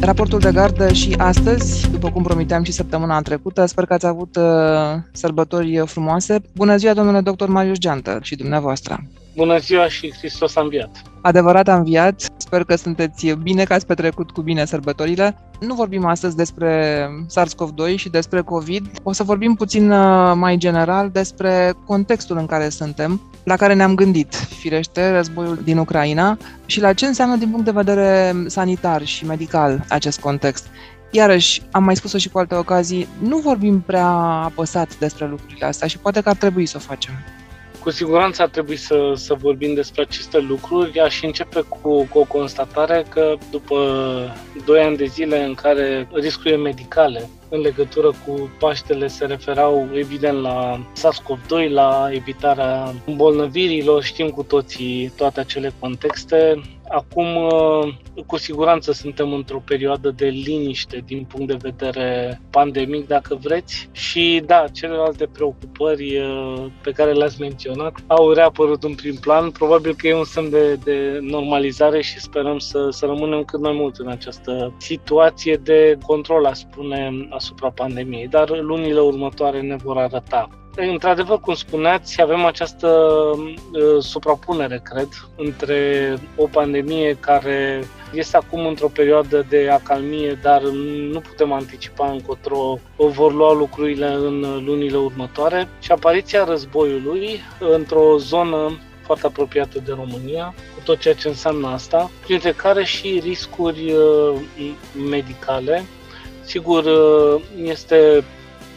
raportul de gardă și astăzi, după cum promiteam și săptămâna trecută. Sper că ați avut uh, sărbători frumoase. Bună ziua, domnule doctor Marius Geantă și dumneavoastră. Bună ziua și Hristos a înviat! Adevărat a înviat, sper că sunteți bine, că ați petrecut cu bine sărbătorile. Nu vorbim astăzi despre SARS-CoV-2 și despre COVID, o să vorbim puțin uh, mai general despre contextul în care suntem, la care ne-am gândit, firește, războiul din Ucraina și la ce înseamnă din punct de vedere sanitar și medical acest context. Iarăși, am mai spus-o și cu alte ocazii, nu vorbim prea apăsat despre lucrurile astea și poate că ar trebui să o facem. Cu siguranță ar trebui să, să vorbim despre aceste lucruri. Aș începe cu, cu o constatare că după 2 ani de zile în care riscurile medicale în legătură cu Paștele se referau evident la SARS-CoV-2, la evitarea îmbolnăvirilor, știm cu toții toate acele contexte. Acum, uh, cu siguranță suntem într-o perioadă de liniște din punct de vedere pandemic, dacă vreți. Și da, celelalte preocupări uh, pe care le-ați menționat au reapărut în prim plan. Probabil că e un semn de, de normalizare și sperăm să, să rămânem cât mai mult în această situație de control, a spune, asupra pandemiei. Dar lunile următoare ne vor arăta Într-adevăr, cum spuneați, avem această uh, suprapunere, cred, între o pandemie care este acum într-o perioadă de acalmie, dar nu putem anticipa încotro o vor lua lucrurile în lunile următoare și apariția războiului într-o zonă foarte apropiată de România, cu tot ceea ce înseamnă asta, printre care și riscuri uh, medicale. Sigur, uh, este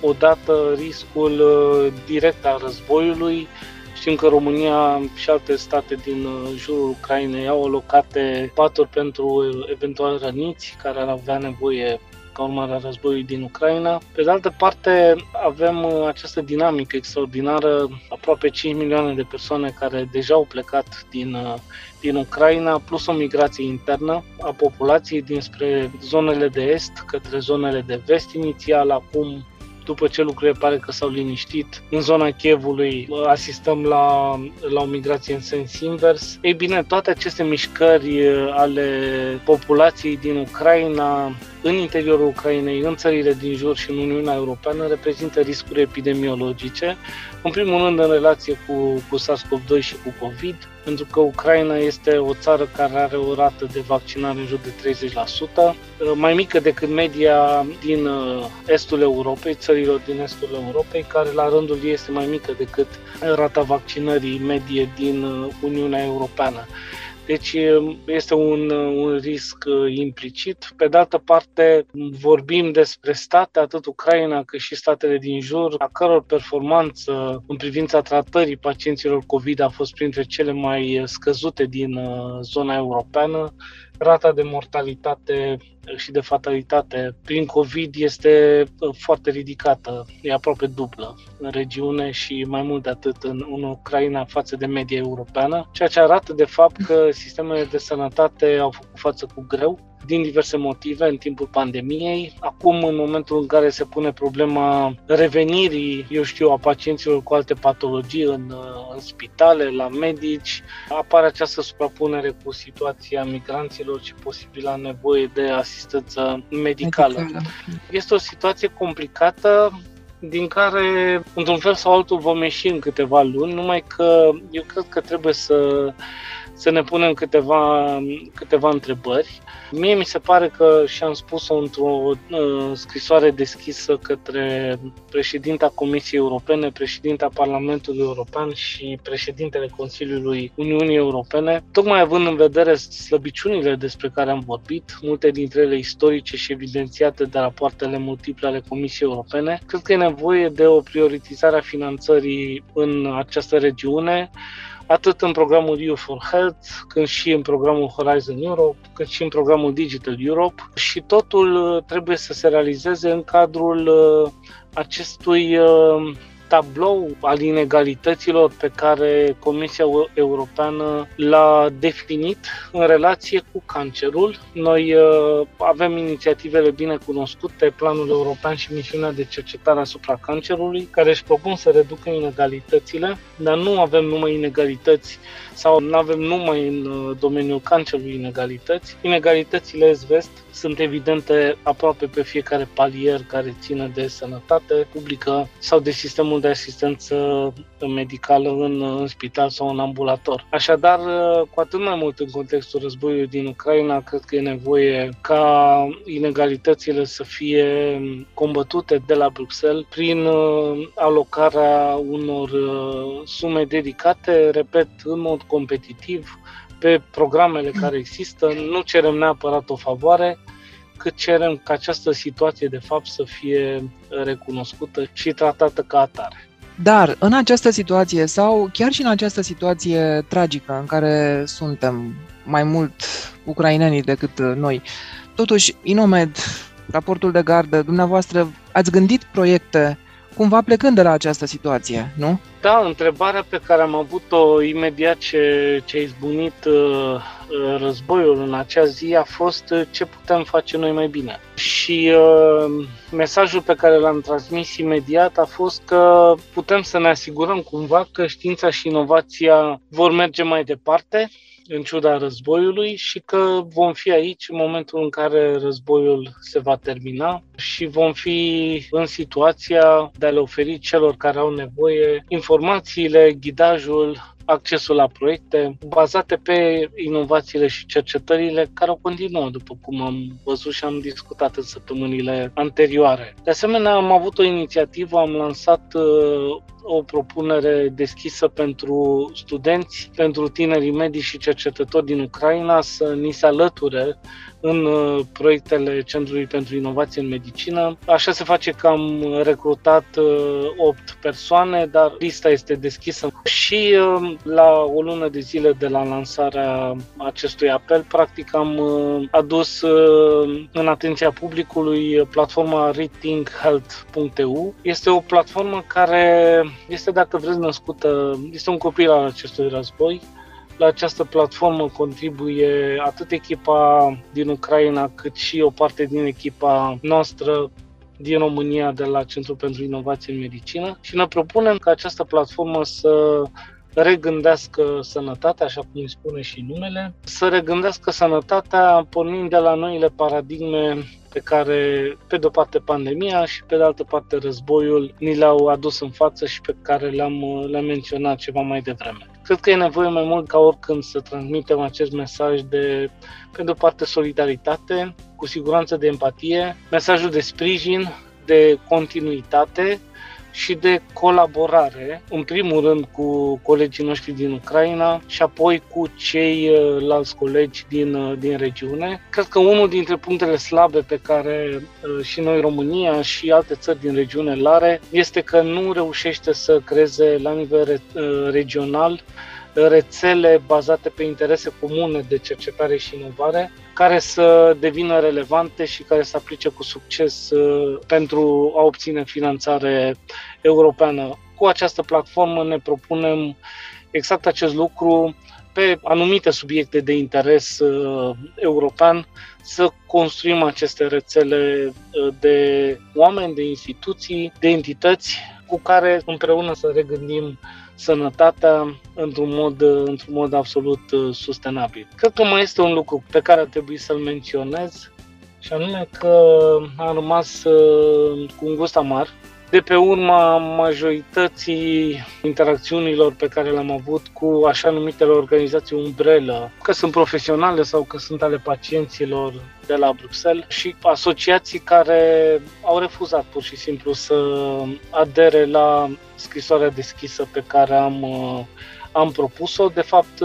odată riscul uh, direct al războiului. Știm că România și alte state din uh, jurul Ucrainei au alocate paturi pentru eventual răniți care ar avea nevoie ca urmare a războiului din Ucraina. Pe de altă parte, avem uh, această dinamică extraordinară, aproape 5 milioane de persoane care deja au plecat din, din Ucraina, plus o migrație internă a populației dinspre zonele de est către zonele de vest inițial, acum după ce lucrurile pare că s-au liniștit, în zona Chievului asistăm la, la o migrație în sens invers. Ei bine, toate aceste mișcări ale populației din Ucraina, în interiorul Ucrainei, în țările din jur și în Uniunea Europeană reprezintă riscuri epidemiologice, în primul rând în relație cu, cu SARS-CoV-2 și cu COVID, pentru că Ucraina este o țară care are o rată de vaccinare în jur de 30%, mai mică decât media din uh, estul Europei, țărilor din estul Europei, care la rândul ei este mai mică decât rata vaccinării medie din uh, Uniunea Europeană. Deci este un, un risc uh, implicit. Pe de altă parte, vorbim despre state, atât Ucraina cât și statele din jur, a căror performanță în privința tratării pacienților COVID a fost printre cele mai scăzute din uh, zona europeană. Rata de mortalitate și de fatalitate prin COVID este uh, foarte ridicată, e aproape dublă în regiune și mai mult de atât în, în Ucraina față de media europeană, ceea ce arată de fapt că sistemele de sănătate au făcut față cu greu din diverse motive în timpul pandemiei. Acum, în momentul în care se pune problema revenirii, eu știu, a pacienților cu alte patologii în, în spitale, la medici, apare această suprapunere cu situația migranților și posibila nevoie de asistență medicală. medicală. Este o situație complicată din care, într-un fel sau altul, vom ieși în câteva luni, numai că eu cred că trebuie să să ne punem câteva, câteva întrebări. Mie mi se pare că, și am spus-o într-o uh, scrisoare deschisă către președinta Comisiei Europene, președinta Parlamentului European și președintele Consiliului Uniunii Europene, tocmai având în vedere slăbiciunile despre care am vorbit, multe dintre ele istorice și evidențiate de rapoartele multiple ale Comisiei Europene, cred că e nevoie de o prioritizare a finanțării în această regiune, atât în programul EU for Health, cât și în programul Horizon Europe, cât și în programul Digital Europe. Și totul uh, trebuie să se realizeze în cadrul uh, acestui uh, tablou al inegalităților pe care Comisia Europeană l-a definit în relație cu cancerul. Noi uh, avem inițiativele bine cunoscute, Planul European și Misiunea de Cercetare asupra Cancerului, care își propun să reducă inegalitățile, dar nu avem numai inegalități sau nu avem numai în uh, domeniul cancerului inegalități. Inegalitățile est-vest sunt evidente aproape pe fiecare palier care ține de sănătate publică sau de sistemul de asistență medicală în, în spital sau în ambulator. Așadar, cu atât mai mult în contextul războiului din Ucraina, cred că e nevoie ca inegalitățile să fie combătute de la Bruxelles prin uh, alocarea unor uh, sume dedicate, repet, în mod competitiv, pe programele care există, nu cerem neapărat o favoare, cât cerem ca această situație de fapt să fie recunoscută și tratată ca atare. Dar în această situație sau chiar și în această situație tragică în care suntem mai mult ucrainenii decât noi, totuși Inomed, raportul de gardă, dumneavoastră ați gândit proiecte cumva plecând de la această situație, nu? Da, întrebarea pe care am avut-o imediat ce, ce a izbunit uh, războiul în acea zi a fost uh, ce putem face noi mai bine. Și uh, mesajul pe care l-am transmis imediat a fost că putem să ne asigurăm cumva că știința și inovația vor merge mai departe în ciuda războiului și că vom fi aici în momentul în care războiul se va termina și vom fi în situația de a le oferi celor care au nevoie informațiile, ghidajul, accesul la proiecte bazate pe inovațiile și cercetările care au continuat, după cum am văzut și am discutat în săptămânile anterioare. De asemenea, am avut o inițiativă, am lansat uh, o propunere deschisă pentru studenți, pentru tinerii medici și cercetători din Ucraina să ni se alăture în uh, proiectele Centrului pentru Inovație în Medicină. Așa se face că am recrutat 8 uh, persoane, dar lista este deschisă și uh, la o lună de zile de la lansarea acestui apel, practic am adus în atenția publicului platforma rethinkhealth.eu. Este o platformă care este, dacă vreți, născută, este un copil al acestui război, la această platformă contribuie atât echipa din Ucraina, cât și o parte din echipa noastră din România de la Centrul pentru Inovație în Medicină și ne propunem ca această platformă să regândească sănătatea, așa cum îi spune și numele, să regândească sănătatea pornind de la noile paradigme pe care, pe de o parte, pandemia și pe de altă parte, războiul ni le-au adus în față și pe care le-am, le-am menționat ceva mai devreme. Cred că e nevoie mai mult ca oricând să transmitem acest mesaj de, pe de o parte, solidaritate, cu siguranță de empatie, mesajul de sprijin, de continuitate și de colaborare, în primul rând cu colegii noștri din Ucraina și apoi cu ceilalți colegi din, uh, din regiune. Cred că unul dintre punctele slabe pe care uh, și noi, România și alte țări din regiune le are, este că nu reușește să creeze la nivel uh, regional rețele bazate pe interese comune de cercetare și inovare, care să devină relevante și care să aplice cu succes uh, pentru a obține finanțare europeană. Cu această platformă ne propunem exact acest lucru pe anumite subiecte de interes uh, european să construim aceste rețele uh, de oameni, de instituții, de entități cu care împreună să regândim sănătatea într-un mod, într-un mod absolut uh, sustenabil. Cred că mai este un lucru pe care ar trebui să-l menționez și anume că am rămas uh, cu un gust amar de pe urma majorității interacțiunilor pe care le-am avut cu așa numitele organizații umbrelă, că sunt profesionale sau că sunt ale pacienților de la Bruxelles și asociații care au refuzat pur și simplu să adere la scrisoarea deschisă pe care am, am propus-o. De fapt,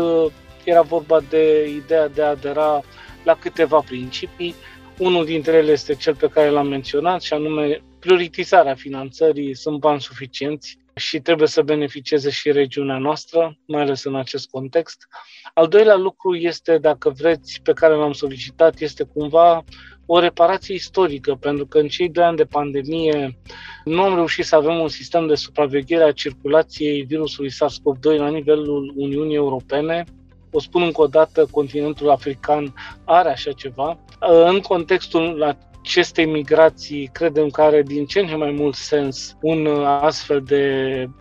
era vorba de ideea de a adera la câteva principii. Unul dintre ele este cel pe care l-am menționat și anume prioritizarea finanțării, sunt bani suficienți și trebuie să beneficieze și regiunea noastră, mai ales în acest context. Al doilea lucru este, dacă vreți, pe care l-am solicitat, este cumva o reparație istorică, pentru că în cei doi ani de pandemie nu am reușit să avem un sistem de supraveghere a circulației virusului SARS-CoV-2 la nivelul Uniunii Europene. O spun încă o dată, continentul african are așa ceva. În contextul acestei migrații credem că are din ce în ce mai mult sens un uh, astfel de,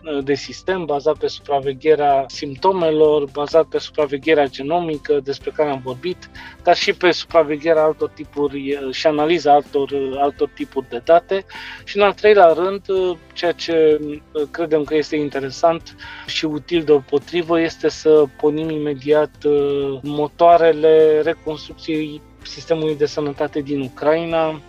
uh, de sistem bazat pe supravegherea simptomelor, bazat pe supravegherea genomică despre care am vorbit, dar și pe supravegherea altor tipuri uh, și analiza altor, altor tipuri de date. Și în al treilea rând, ceea ce credem că este interesant și util de potrivă este să pornim imediat motoarele reconstrucției sistemului de sănătate din Ucraina.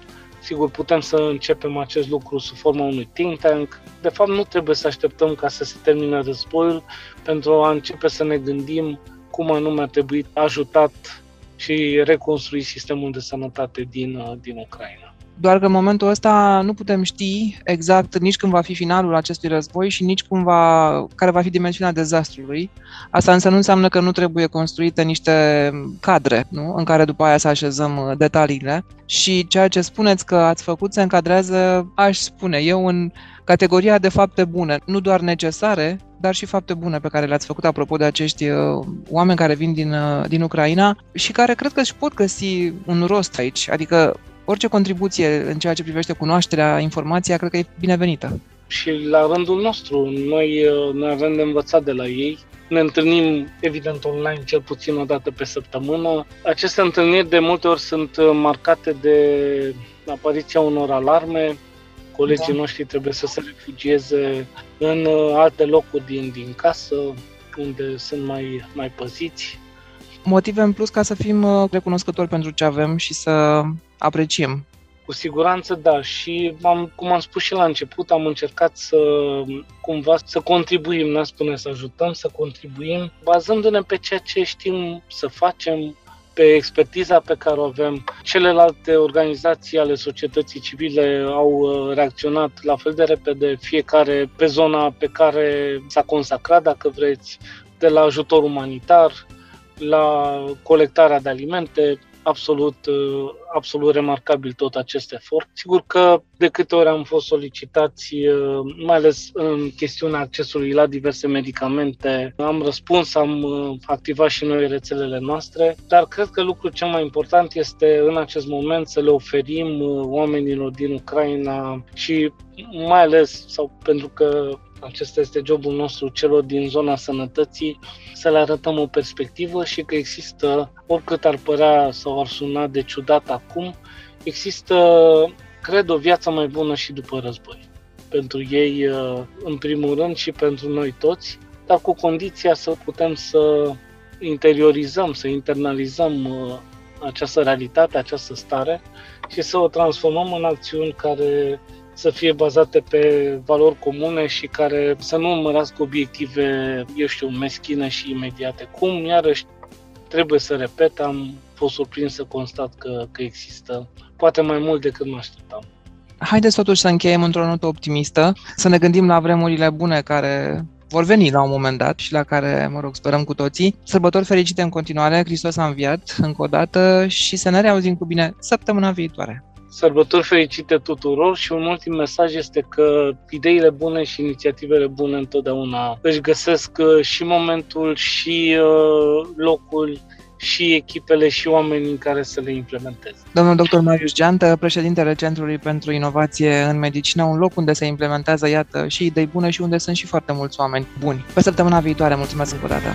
Sigur, putem să începem acest lucru sub forma unui think tank. De fapt, nu trebuie să așteptăm ca să se termine războiul pentru a începe să ne gândim cum anume ar trebui ajutat și reconstruit sistemul de sănătate din, din Ucraina. Doar că în momentul ăsta nu putem ști exact nici când va fi finalul acestui război și nici cum va, care va fi dimensiunea dezastrului. Asta însă nu înseamnă că nu trebuie construite niște cadre nu? în care după aia să așezăm uh, detaliile. Și ceea ce spuneți că ați făcut se încadrează, aș spune eu, în categoria de fapte bune, nu doar necesare, dar și fapte bune pe care le-ați făcut apropo de acești uh, oameni care vin din, uh, din Ucraina și care cred că își pot găsi un rost aici. Adică orice contribuție în ceea ce privește cunoașterea, informația, cred că e binevenită. Și la rândul nostru, noi, uh, noi avem de învățat de la ei. Ne întâlnim, evident, online cel puțin o dată pe săptămână. Aceste întâlniri de multe ori sunt uh, marcate de apariția unor alarme. Colegii da. noștri trebuie să se refugieze în uh, alte locuri din, din casă, unde sunt mai, mai păziți motive în plus ca să fim uh, recunoscători pentru ce avem și să apreciem. Cu siguranță da și am, cum am spus și la început, am încercat să cumva să contribuim, n-a spune să ajutăm, să contribuim bazându-ne pe ceea ce știm să facem, pe expertiza pe care o avem. Celelalte organizații ale societății civile au uh, reacționat la fel de repede, fiecare pe zona pe care s-a consacrat, dacă vreți, de la ajutor umanitar, la colectarea de alimente, absolut, uh, absolut remarcabil tot acest efort. Sigur că de câte ori am fost solicitați, uh, mai ales în chestiunea accesului la diverse medicamente, am răspuns, am uh, activat și noi rețelele noastre, dar cred că lucrul cel mai important este în acest moment să le oferim oamenilor din Ucraina și mai ales, sau pentru că acesta este jobul nostru celor din zona sănătății, să le arătăm o perspectivă și că există, oricât ar părea sau ar suna de ciudat acum, există, cred, o viață mai bună și după război. Pentru ei, uh, în primul rând, și pentru noi toți, dar cu condiția să putem să interiorizăm, să internalizăm uh, această realitate, această stare și să o transformăm în acțiuni care să fie bazate pe valori comune și care să nu urmărească obiective, eu știu, meschine și imediate. Cum, iarăși, trebuie să repet, am fost surprins să constat că, că există poate mai mult decât mă așteptam. Haideți totuși să încheiem într-o notă optimistă, să ne gândim la vremurile bune care vor veni la un moment dat și la care, mă rog, sperăm cu toții. Sărbători fericite în continuare, Hristos a înviat încă o dată și să ne reauzim cu bine săptămâna viitoare. Sărbători fericite tuturor și un ultim mesaj este că ideile bune și inițiativele bune întotdeauna își găsesc uh, și momentul și uh, locul și echipele și oamenii în care să le implementeze. Domnul dr. Marius Geantă, președintele Centrului pentru Inovație în Medicină, un loc unde se implementează, iată, și idei bune și unde sunt și foarte mulți oameni buni. Pe săptămâna viitoare, mulțumesc încă o dată!